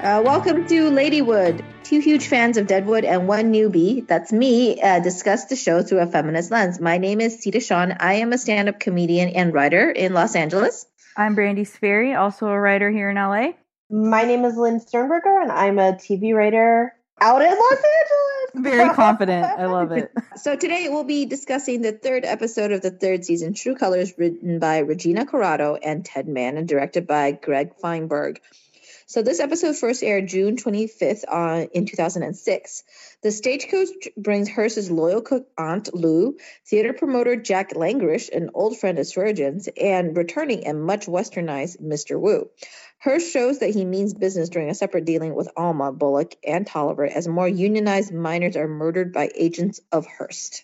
Uh, welcome to Ladywood. Two huge fans of Deadwood and one newbie, that's me, uh, discuss the show through a feminist lens. My name is Sita Sean. I am a stand up comedian and writer in Los Angeles. I'm Brandi Sperry, also a writer here in LA. My name is Lynn Sternberger, and I'm a TV writer out in Los Angeles. Very confident. I love it. So today we'll be discussing the third episode of the third season, True Colors, written by Regina Corrado and Ted Mann, and directed by Gregg Fienberg. So this episode first aired June 25th on, uh, in 2006. The stagecoach brings Hearst's loyal cook Aunt Lou, theater promoter Jack Langrish, an old friend of Swearengen's, and returning and much westernized Mr. Wu. Hearst shows that he means business during a separate dealing with Alma, Bullock, and Tolliver as more unionized miners are murdered by agents of Hearst.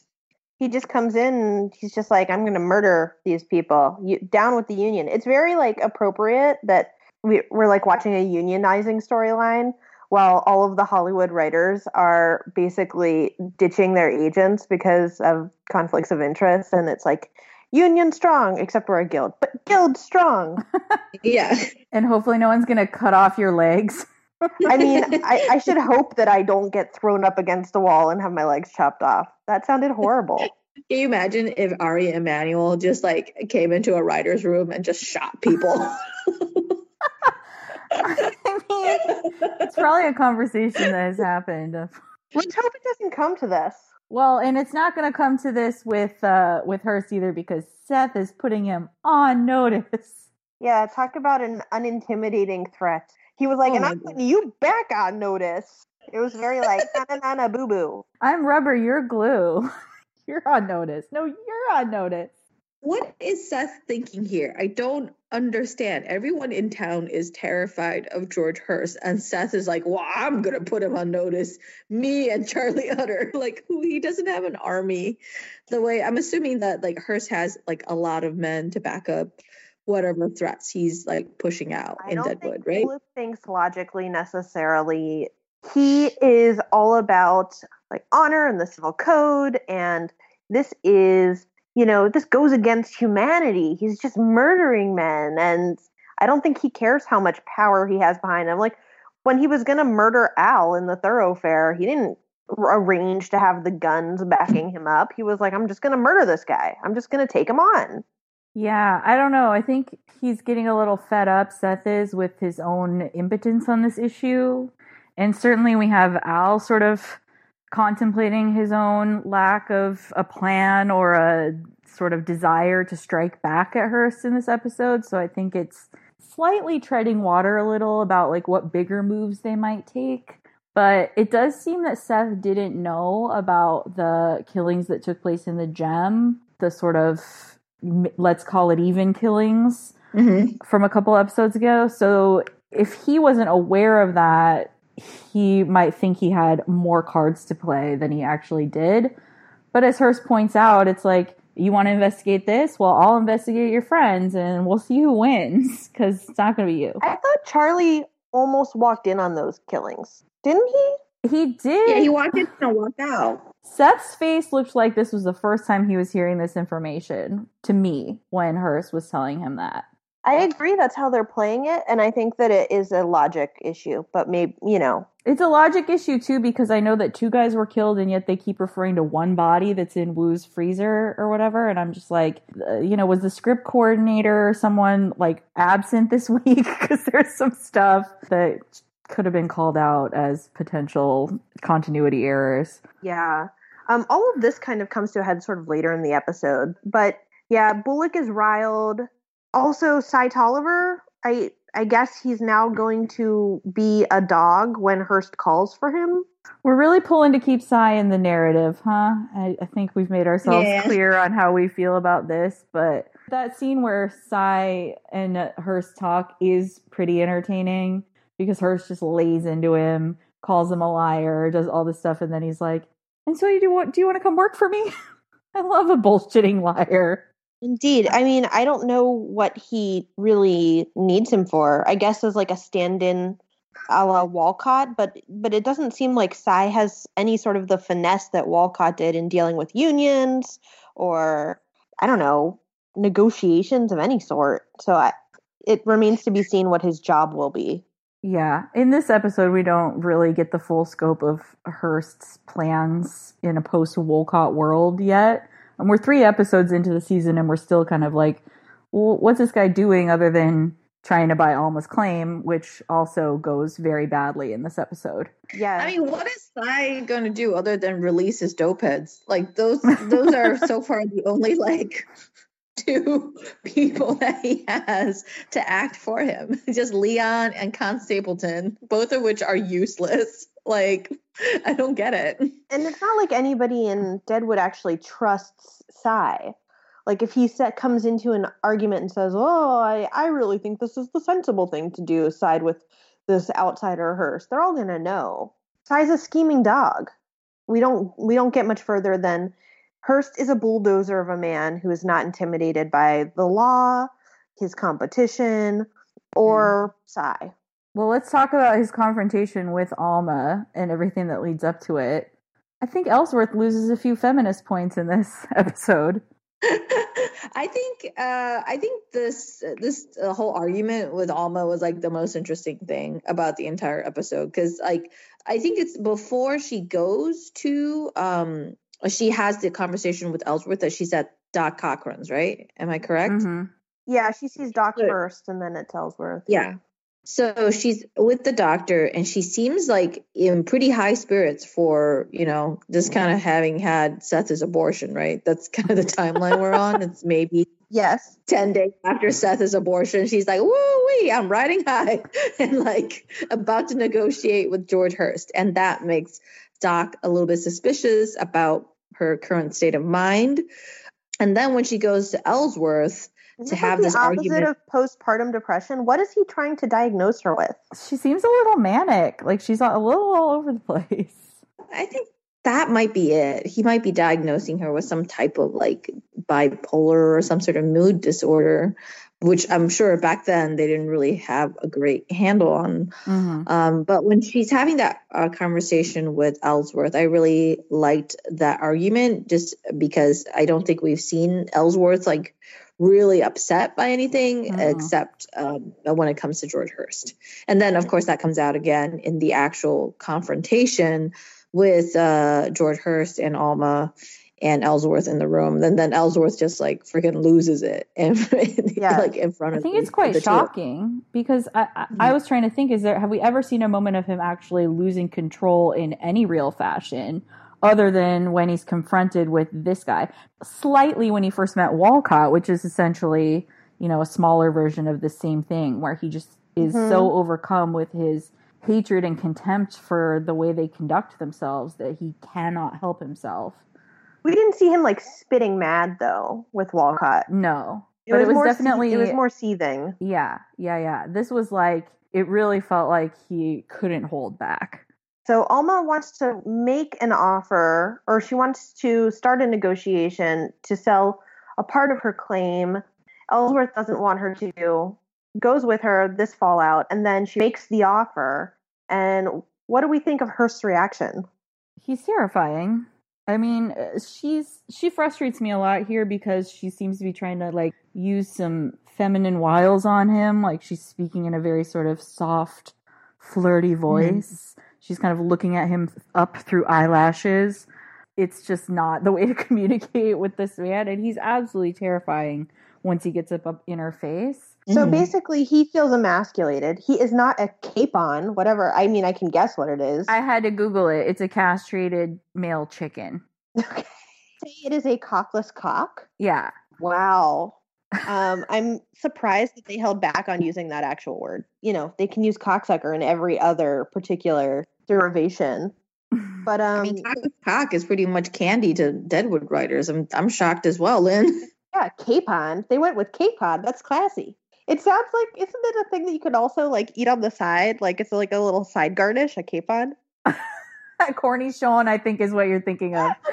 He just comes in and he's just like, I'm going to murder these people. You, down with the union. It's very like appropriate that we, we're like watching a unionizing storyline while all of the Hollywood writers are basically ditching their agents because of conflicts of interest. And it's like, union strong, except we're a guild, but guild strong. Yeah. And hopefully, no one's going to cut off your legs. I mean, I, I should hope that I don't get thrown up against the wall and have my legs chopped off. That sounded horrible. Can you imagine if Ari Emanuel just like came into a writer's room and just shot people? I mean, it's probably a conversation that has happened. Let's hope it doesn't come to this. Well, and it's not going to come to this with uh, with Hearst either because Seth is putting him on notice. Yeah, talk about an unintimidating threat. He was like, Oh and I'm putting you back on notice. It was very like, na na na na boo boo. I'm rubber, you're glue. you're on notice. No, you're on notice. what is Seth thinking here? I don't understand. Everyone in town is terrified of George Hearst, and Seth is like, "Well, I'm gonna put him on notice." Me and Charlie Utter, like, who he doesn't have an army. The way I'm assuming that like Hearst has like a lot of men to back up whatever threats he's like pushing out I in don't Deadwood, think right? Bullock thinks logically necessarily. He is all about like honor and the civil code, and this is, you know, this goes against humanity. He's just murdering men, and I don't think he cares how much power he has behind him. Like when he was gonna murder Al in the thoroughfare, he didn't arrange to have the guns backing him up. He was like, I'm just gonna murder this guy. I'm just gonna take him on. Yeah, I don't know. I think he's getting a little fed up, Seth is, with his own impotence on this issue. And certainly we have Al sort of contemplating his own lack of a plan or a sort of desire to strike back at Hearst in this episode. So I think it's slightly treading water a little about like what bigger moves they might take. But it does seem that Seth didn't know about the killings that took place in the gem, the sort of let's call it even killings Mm-hmm. from a couple episodes ago. So if he wasn't aware of that, he might think he had more cards to play than he actually did. But as Hearst points out, it's like, you want to investigate this? Well, I'll investigate your friends and we'll see who wins because it's not going to be you. I thought Charlie almost walked in on those killings, didn't he? He did. Yeah, he walked in and walked out. Seth's face looked like this was the first time he was hearing this information to me when Hearst was telling him that. I agree that's how they're playing it, and I think that it is a logic issue, but maybe, you know, It's a logic issue too because I know that two guys were killed and yet they keep referring to one body that's in Wu's freezer or whatever and I'm just like uh, you know was the script coordinator or someone like absent this week because there's some stuff that could have been called out as potential continuity errors. yeah. Um, all of this kind of comes to a head sort of later in the episode, but yeah, Bullock is riled. Also, Cy Tolliver, I I guess he's now going to be a dog when Hearst calls for him. We're really pulling to keep Cy in the narrative, huh? I, I think we've made ourselves Yeah. clear on how we feel about this, but that scene where Cy and Hearst talk is pretty entertaining because Hearst just lays into him, calls him a liar, does all this stuff, and then he's like, "And so you do want? Do you want to come work for me?" I love a bullshitting liar. Indeed. I mean, I don't know what he really needs him for. I guess as like a stand-in a la Wolcott, but but it doesn't seem like Cy has any sort of the finesse that Wolcott did in dealing with unions or I don't know negotiations of any sort. So I, it remains to be seen what his job will be. Yeah. In this episode, we don't really get the full scope of Hearst's plans in a post Wolcott world yet. And we're three episodes into the season and we're still kind of like, well, what's this guy doing other than trying to buy Alma's claim, which also goes very badly in this episode. Yeah. I mean, what is Cy going to do other than release his dope heads? Like those, those are so far the only like two people that he has to act for him. Just Leon and Con Stapleton, both of which are useless. Like, I don't get it. And it's not like anybody in Deadwood actually trusts Cy. Like if he set, comes into an argument and says, "Oh, I, I really think this is the sensible thing to do," side with this outsider Hearst, they're all gonna know. Cy's a scheming dog. We don't we don't get much further than Hearst is a bulldozer of a man who is not intimidated by the law, his competition, or mm. Well, let's talk about his confrontation with Alma and everything that leads up to it. I think Ellsworth loses a few feminist points in this episode. I think uh, I think this this uh, whole argument with Alma was like the most interesting thing about the entire episode because like I think it's before she goes to um she has the conversation with Ellsworth that she's at Doc Cochran's right am I correct? Mm-hmm. Yeah, she sees Doc first and then it's Ellsworth. Yeah. So she's with the doctor and she seems like in pretty high spirits for, you know, just kind of having had Seth's abortion, right? That's kind of the timeline we're on. It's maybe yes, 10 days after Seth's abortion. She's like, whoa, wee, I'm riding high and like about to negotiate with George Hearst." And that makes Doc a little bit suspicious about her current state of mind. And then when she goes to Ellsworth, isn't to have this argument of postpartum depression. What is he trying to diagnose her with? She seems a little manic, like she's a little all over the place. I think that might be it. He might be diagnosing her with some type of like bipolar or some sort of mood disorder, which I'm sure back then they didn't really have a great handle on. Mm-hmm. Um, but when she's having that uh, conversation with Ellsworth, I really liked that argument just because I don't think we've seen Ellsworth like really upset by anything mm-hmm. except um, when it comes to George Hearst. And then, of course, that comes out again in the actual confrontation with uh, George Hearst and Alma and Ellsworth in the room. Then then Ellsworth just like freaking loses it and yeah. like in front of. I think the, it's quite shocking two. because I, I, I mm-hmm. was trying to think: is there have we ever seen a moment of him actually losing control in any real fashion? Other than when he's confronted with this guy. Slightly when he first met Wolcott, which is essentially, you know, a smaller version of the same thing where he just is mm-hmm. so overcome with his hatred and contempt for the way they conduct themselves that he cannot help himself. We didn't see him like spitting mad though with Wolcott. No. It but was it was definitely it was more seething. Yeah, yeah, yeah. This was like it really felt like he couldn't hold back. So Alma wants to make an offer, or she wants to start a negotiation to sell a part of her claim. Ellsworth doesn't want her to. Goes with her this fallout, and then she makes the offer. And what do we think of Hearst's reaction? He's terrifying. I mean, uh, she's she frustrates me a lot here because she seems to be trying to like use some feminine wiles on him. Like she's speaking in a very sort of soft, flirty mm-hmm. voice. Mm-hmm She's kind of looking at him up through eyelashes. It's just not the way to communicate with this man, and he's absolutely terrifying once he gets up, up in her face. So mm-hmm. basically, he feels emasculated. He is not a capon, whatever. I mean, I can guess what it is. I had to Google it. It's a castrated male chicken. Okay. It is a cockless cock? Yeah. Wow. Um, I'm surprised that they held back on using that actual word. You know, they can use cocksucker in every other particular derivation. But um, I mean, um, cock is pretty much candy to Deadwood writers. I'm I'm shocked as well, Lynn. Yeah, capon. They went with capon. That's classy. It sounds like isn't it a thing that you could also like eat on the side? Like it's like a little side garnish, a capon. Corny cornichon, I think, is what you're thinking of.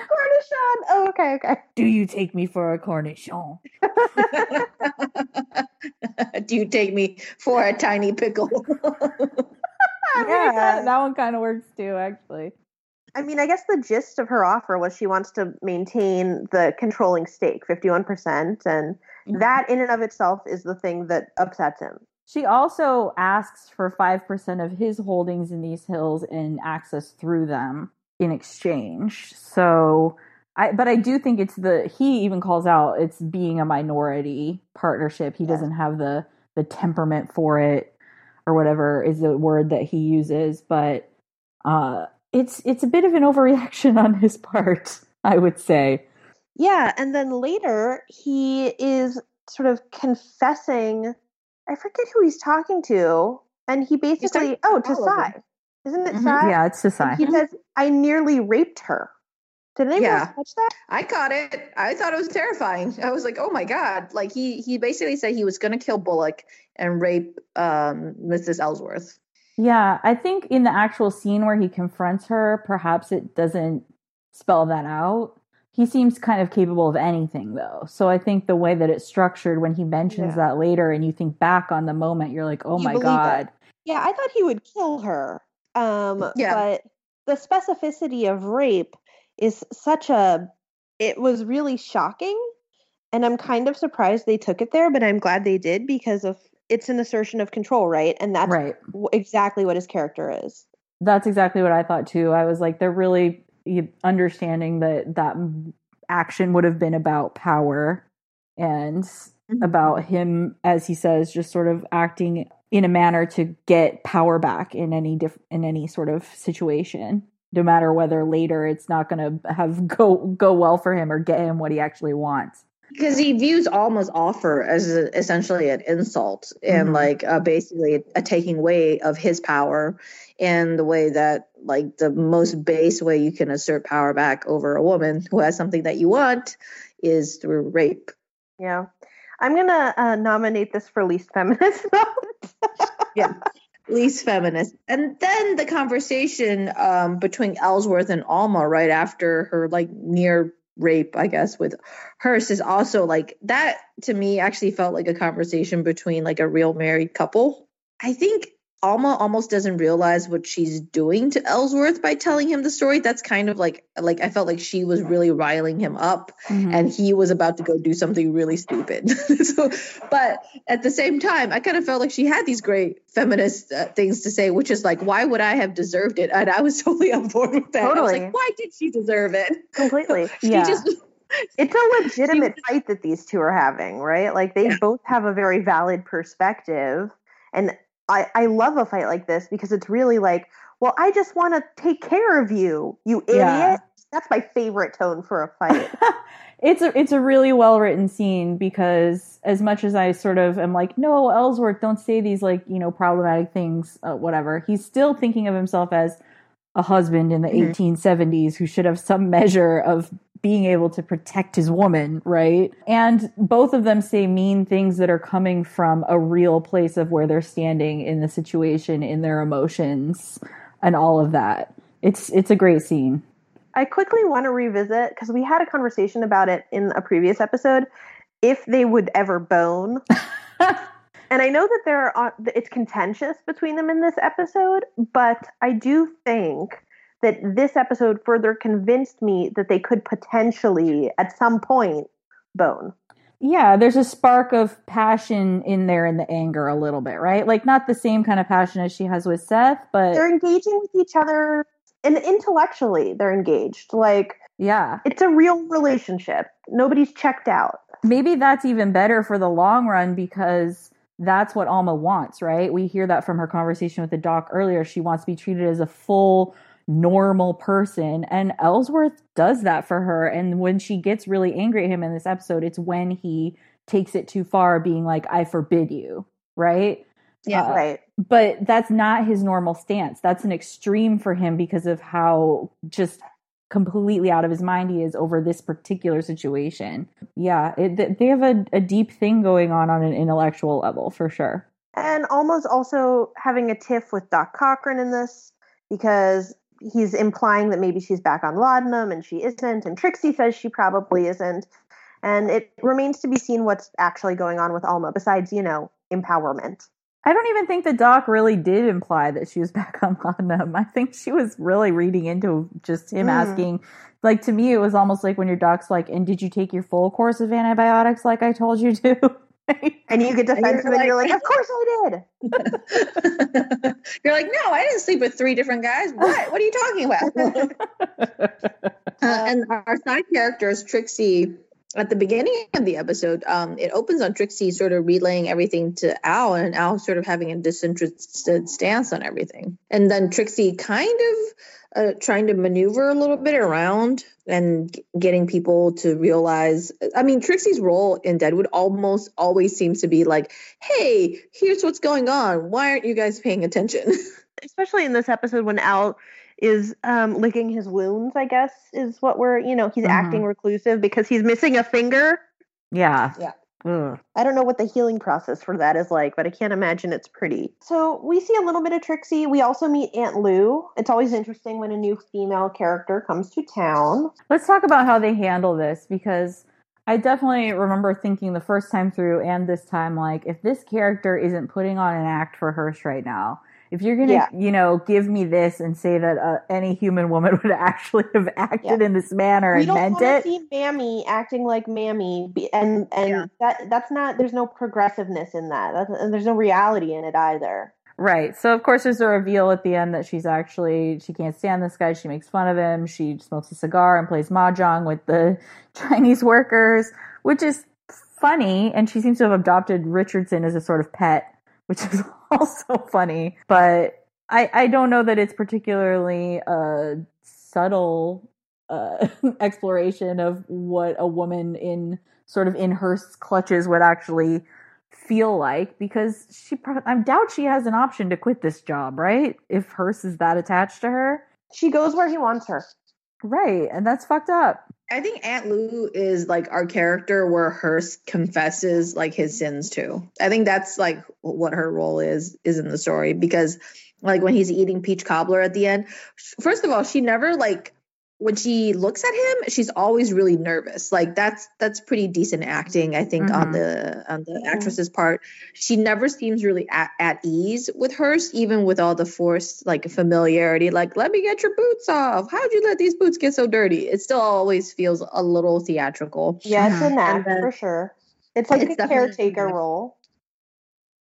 cornichon. Oh, okay, okay. Do you take me for a cornichon? Do you take me for a tiny pickle? yeah, that, that one kind of works too, actually. I mean, I guess the gist of her offer was she wants to maintain the controlling stake, 51%. And mm-hmm. that in and of itself is the thing that upsets him. She also asks for 5% of his holdings in these hills and access through them in exchange. So I but I do think it's the he even calls out it's being a minority partnership. He doesn't have the the temperament for it or whatever is the word that he uses, but uh it's it's a bit of an overreaction on his part, I would say. Yeah, and then later he is sort of confessing. I forget who he's talking to, and he basically, oh, to Cy, isn't it Mhm. Cy? Yeah, it's to Cy. He says, "I nearly raped her." Did anyone Yeah. catch that? I caught it. I thought it was terrifying. I was like, "Oh my god!" Like he he basically said he was going to kill Bullock and rape um, Mrs. Ellsworth. Yeah, I think in the actual scene where he confronts her, perhaps it doesn't spell that out. He seems kind of capable of anything, though. So I think the way that it's structured, when he mentions Yeah. that later and you think back on the moment, you're like, oh You my believe it. God. Yeah, I thought he would kill her. Um, Yeah. but the specificity of rape is such a. It was really shocking, and I'm kind of surprised they took it there. But I'm glad they did because of it's an assertion of control, right? And that's Right. w- exactly what his character is. That's exactly what I thought too. I was like, they're really understanding that that action would have been about power and mm-hmm. about him, as he says, just sort of acting in a manner to get power back in any diff- in any sort of situation, no matter whether later it's not going to have go go well for him or get him what he actually wants. because he views Alma's offer as a, essentially an insult and Mhm. like uh, basically a taking away of his power and the way that like the most base way you can assert power back over a woman who has something that you want is through rape. Yeah, I'm gonna uh, nominate this for least feminist. least feminist. And then the conversation um, between Ellsworth and Alma right after her like near rape, I guess, with Hearst is also like that to me actually felt like a conversation between like a real married couple. I think Alma almost doesn't realize what she's doing to Ellsworth by telling him the story. That's kind of like like I felt like she was really riling him up and he was about to go do something really stupid. so, but at the same time, I kind of felt like she had these great feminist uh, things to say, which is like, why would I have deserved it? And I was totally on board with that. I was Totally. like, why did she deserve it? Completely. She Yeah. just It's a legitimate fight that these two are having, right? Like they Yeah. both have a very valid perspective. And I, I love a fight like this because it's really like, well, I just want to take care of you, you idiot. Yeah. That's my favorite tone for a fight. it's a it's a really well written scene because as much as I sort of am like, no, Ellsworth, don't say these like you know problematic things, uh, whatever. He's still thinking of himself as a husband in the Mhm. 1870s who should have some measure of being able to protect his woman, right? And both of them say mean things that are coming from a real place of where they're standing in the situation, in their emotions, and all of that. It's it's a great scene. I quickly want to revisit because we had a conversation about it in a previous episode. If they would ever bone, and I know that there are it's contentious between them in this episode, but I do think that this episode further convinced me that they could potentially, at some point, bone. Yeah, there's a spark of passion in there in the anger a little bit, right? Like not the same kind of passion as she has with Seth, but They're engaging with each other, and intellectually, they're engaged. Like yeah. it's a real relationship. Nobody's checked out. Maybe that's even better for the long run because that's what Alma wants, right? We hear that from her conversation with the doc earlier. She wants to be treated as a full normal person and Ellsworth does that for her and when she gets really angry at him in this episode it's when he takes it too far being like I forbid you, right? Yeah. Uh, right. but that's not his normal stance. That's an extreme for him because of how just completely out of his mind he is over this particular situation. Yeah, it, they have a, a deep thing going on on an intellectual level for sure. And Alma's also having a tiff with Doc Cochran in this because he's implying that maybe she's back on laudanum and she isn't, and Trixie says she probably isn't. And it remains to be seen what's actually going on with Alma, besides, you know, empowerment. I don't even think the doc really did imply that she was back on laudanum. I think she was really reading into just him Mm. asking. Like to me, it was almost like when your doc's like, "And did you take your full course of antibiotics like I told you to?" and you get defensive and you're, like, of course I did. you're like, no, I didn't sleep with three different guys. What? What are you talking about? uh, and our side character is Trixie, at the beginning of the episode, um, it opens on Trixie sort of relaying everything to Al, and Al sort of having a disinterested stance on everything. And then Trixie kind of uh, trying to maneuver a little bit around and getting people to realize. I mean, Trixie's role in Deadwood almost always seems to be like, hey, here's what's going on. Why aren't you guys paying attention? Especially in this episode when Al is um, licking his wounds, I guess, is what we're, you know, he's Mhm. acting reclusive because he's missing a finger. yeah. Yeah. Ugh. I don't know what the healing process for that is like, but I can't imagine it's pretty. So we see a little bit of Trixie. We also meet Aunt Lou. It's always interesting when a new female character comes to town. Let's talk about how they handle this because I definitely remember thinking the first time through and this time, like, if this character isn't putting on an act for Hearst right now, if you're gonna, Yeah. you know, give me this and say that uh, any human woman would actually have acted in this manner we and meant it, see Mammy acting like Mammy, and and Yeah. that that's not. There's no progressiveness in that, that's, and there's no reality in it either. Right. So of course there's a reveal at the end that she's actually she can't stand this guy. She makes fun of him. She smokes a cigar and plays mahjong with the Chinese workers, which is funny. And she seems to have adopted Richardson as a sort of pet, which is also funny. But I I don't know that it's particularly a subtle uh, exploration of what a woman in sort of in her clutches would actually feel like because she I doubt she has an option to quit this job, right? If Hearst is that attached to her. She goes where he wants her. Right, and that's fucked up. I think Aunt Lou is like our character where Hearst confesses like his sins too. I think that's like what her role is is in the story because like when he's eating peach cobbler at the end, first of all, she never like when she looks at him, she's always really nervous. Like that's that's pretty decent acting, I think, on Mhm. the on the Mhm. actress's part. She never seems really at, at ease with Hearst, even with all the forced like familiarity. Like, let me get your boots off. How'd you let these boots get so dirty? It still always feels a little theatrical. Yeah, it's an act then- for sure. It's like It's a caretaker role.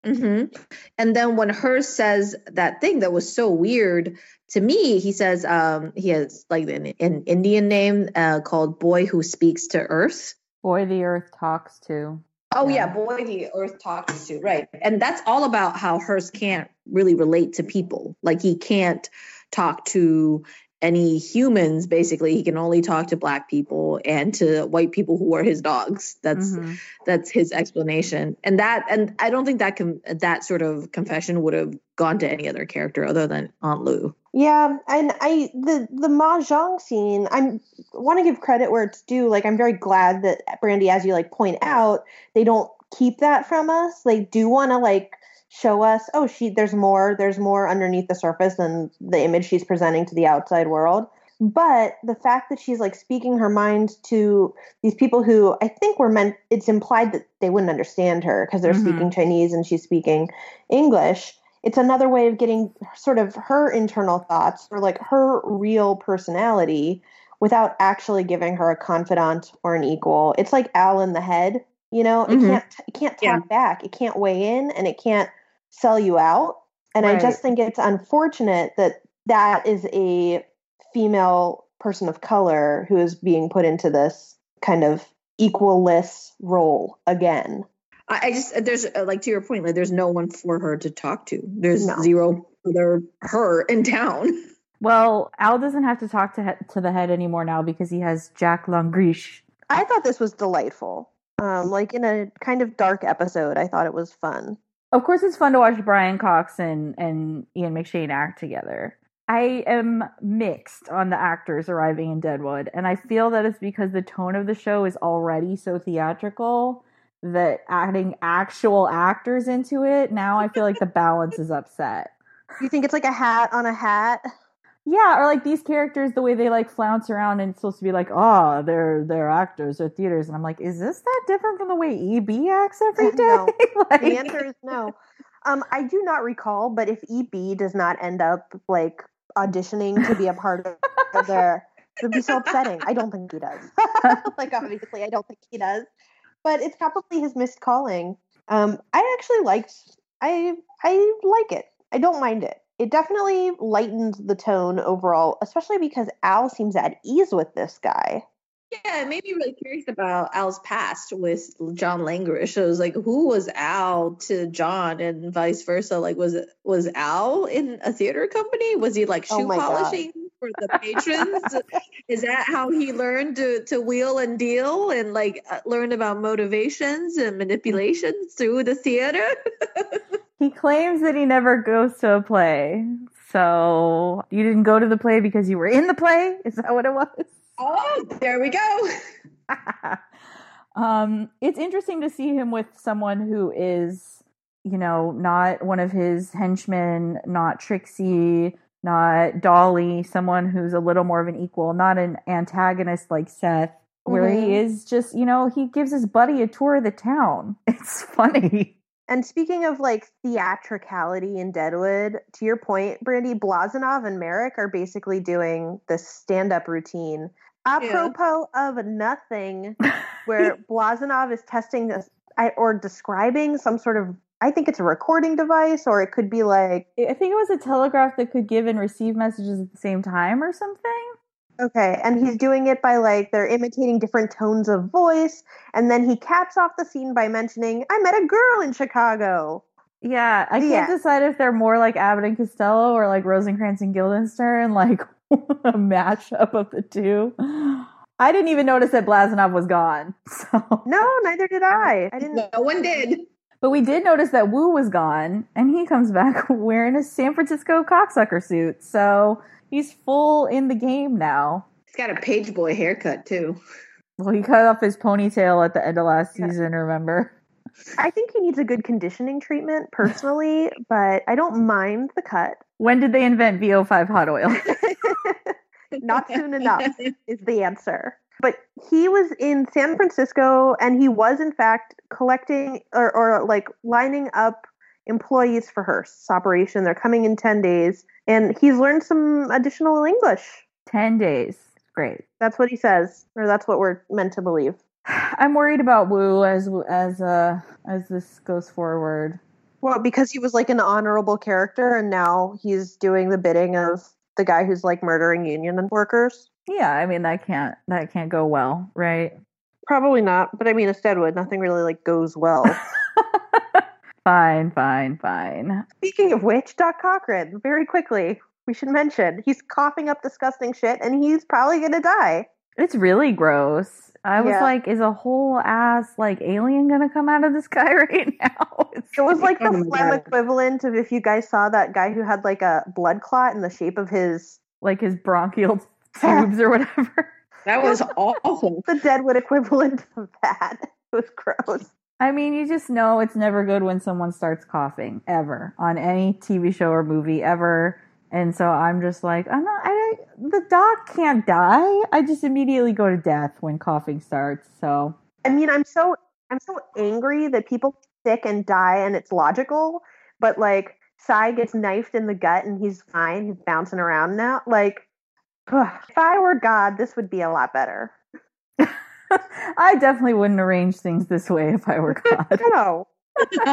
Hmm And then when Hearst says that thing that was so weird to me, he says um, he has like an, an Indian name uh, called Boy Who Speaks to Earth. Boy the earth talks to. Oh Yeah. yeah, boy the earth talks to, right. And that's all about how Hearst can't really relate to people. Like he can't talk to any humans basically. He can only talk to black people and to white people who are his dogs. That's Mhm. that's his explanation. And that and I don't think that com- that sort of confession would have gone to any other character other than Aunt Lou. Yeah, and I the the mahjong scene. I'm want to give credit where it's due. Like I'm very glad that Brandi, as you like point out, they don't keep that from us. They do want to like show us. Oh, she there's more. There's more underneath the surface than the image she's presenting to the outside world. But the fact that she's like speaking her mind to these people who I think were meant, it's implied that they wouldn't understand her because they're Mhm. speaking Chinese and she's speaking English it's another way of getting sort of her internal thoughts or like her real personality without actually giving her a confidant or an equal. It's like Al in the head, you know, it Mhm. can't it can't talk Yeah. back. It can't weigh in and it can't sell you out. And I just think it's unfortunate that that is a female person of color who is being put into this kind of equal equalless role again. I, I just there's uh, like to your point, like there's no one for her to talk to. There's No. zero other her in town. Well, Al doesn't have to talk to he- to the head anymore now because he has Jack Langrish. I thought this was delightful. Um, like in a kind of dark episode, I thought it was fun. Of course, it's fun to watch Brian Cox and, and Ian McShane act together. I am mixed on the actors arriving in Deadwood, and I feel that it's because the tone of the show is already so theatrical that adding actual actors into it, now I feel like the balance is upset. You think it's like a hat on a hat? Yeah, or like these characters, the way they like flounce around and it's supposed to be like, oh, they're they're actors or theaters, and I'm like, is this that different from the way EB acts every day? No. like, The answer is no. Um, I do not recall, but if EB does not end up like auditioning to be a part of, their, it would be so upsetting. I don't think he does. like obviously, I don't think he does. But it's probably his missed calling. Um, I actually liked. I I like it. I don't mind it. It definitely lightened the tone overall, especially because Al seems at ease with this guy. Yeah, it made me really curious about Al's past with John Langrish. I was like, who was Al to John, and vice versa? Like, was it was Al in a theater company? Was he like Oh shoe God. polishing for the patrons? Is that how he learned to to wheel and deal and like uh, learn about motivations and manipulations through the theater? He claims that he never goes to a play. So you didn't go to the play because you were in the play? Is that what it was? Oh, there we go. um, it's interesting to see him with someone who is, you know, not one of his henchmen, not Trixie, not Dolly, someone who's a little more of an equal, not an antagonist like Seth, where Mhm. he is just, you know, he gives his buddy a tour of the town. It's funny. And speaking of like theatricality in Deadwood, to your point, Brandi, Blazanov and Merrick are basically doing this stand up routine. Apropos of nothing, where Blazanov is testing this or describing some sort of, I think it's a recording device, or it could be like, I think it was a telegraph that could give and receive messages at the same time or something. okay, and he's doing it by like, they're imitating different tones of voice. And then he caps off the scene by mentioning, I met a girl in Chicago. Yeah, I Yeah. can't decide if they're more like Abbott and Costello or like Rosencrantz and Guildenstern, like a mashup of the two. I didn't even notice that Blazanov was gone. So, No, neither did I. I didn't. No one did. but we did notice that Wu was gone, and he comes back wearing a San Francisco cocksucker suit. So he's full in the game now. He's got a page boy haircut too. Well, he cut off his ponytail at the end of last Yeah. season. Remember? I think he needs a good conditioning treatment personally, but I don't mind the cut. When did they invent VO5 hot oil? Not soon enough is the answer. But he was in San Francisco and he was in fact collecting or, or like lining up employees for Hearst's operation. They're coming in 10 days and he's learned some additional English. Ten days. Great. That's what he says, or that's what we're meant to believe. I'm worried about Wu as as uh as this goes forward. Well, because he was like an honorable character and now he's doing the bidding of the guy who's like murdering union workers. Yeah, I mean that can't that can't go well, right? Probably not, but I mean, it's Deadwood. Nothing really like goes well. fine, fine, fine. Speaking of which, Doc Cochran, very quickly, we should mention he's coughing up disgusting shit, and he's probably gonna die. It's really gross. I was Yeah. like, is a whole ass like alien gonna come out of the sky right now? It's It was like the Oh phlegm God. equivalent of if you guys saw that guy who had like a blood clot in the shape of his like his bronchial tubes or whatever. That was awful. the Deadwood equivalent of that. It was gross. I mean, you just know it's never good when someone starts coughing ever on any TV show or movie ever. And so I'm just like, I'm not. I the doc can't die. I just immediately go to death when coughing starts. So I mean, I'm so I'm so angry that people sick and die, and it's logical. But like, Cy gets knifed in the gut, and he's fine. He's bouncing around now. Like, ugh, if I were God, this would be a lot better. I definitely wouldn't arrange things this way if I were God. No,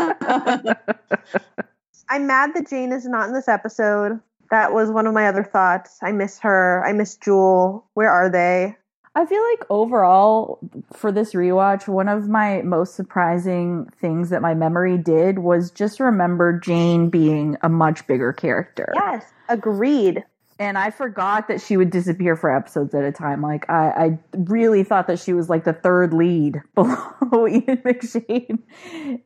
I'm mad that Jane is not in this episode. That was one of my other thoughts. I miss her. I miss Jewel. Where are they? I feel like overall for this rewatch, one of my most surprising things that my memory did was just remember Jane being a much bigger character. Yes, agreed. And I forgot that she would disappear for episodes at a time. Like I, I really thought that she was like the third lead below Ian McShane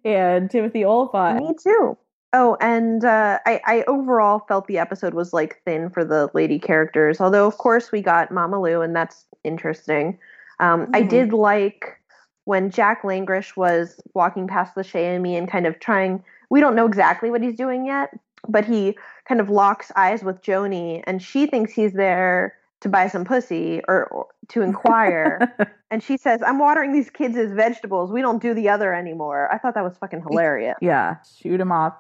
and Timothy Olyphant. Me too. Oh, and uh, I, I overall felt the episode was like thin for the lady characters. Although, of course, we got Mama Lou, and that's interesting. Um, I Mhm. did like when Jack Langrish was walking past the Chez Ami and kind of trying. We don't know exactly what he's doing yet, but he kind of locks eyes with Joanie, and she thinks he's there to buy some pussy or, or to inquire. and she says, "I'm watering these kids as vegetables. We don't do the other anymore." I thought that was fucking hilarious. yeah, shoot him off.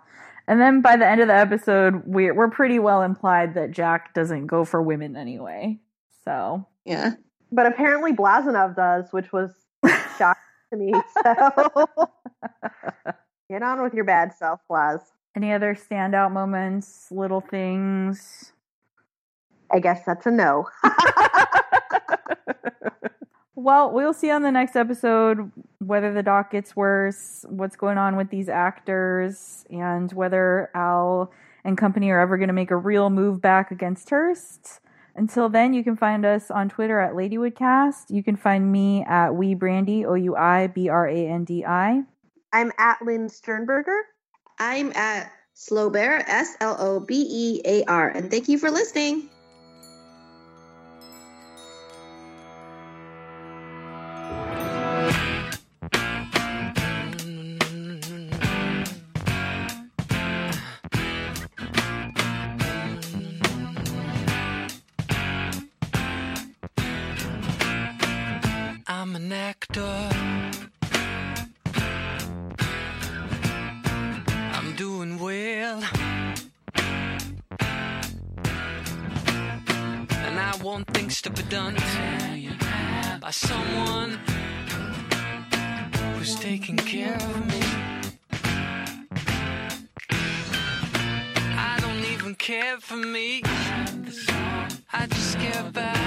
And then by the end of the episode, we're we're pretty well implied that Jack doesn't go for women anyway. So yeah. But apparently Blazanov does, which was shocking to me. So Get on with your bad self, Blaz. Any other standout moments, little things? I guess that's a no. well, we'll see on the next episode whether the doc gets worse, what's going on with these actors, and whether Al and company are ever going to make a real move back against Hearst. Until then, you can find us on Twitter at LadywoodCast. You can find me at OuiBrandi, O U I B R A N D I. I'm at Lynn Sternberger. I'm at Slobear, S L O B E A R. And thank you for listening. done to you by someone who's taking care of me. I don't even care for me. I just care about.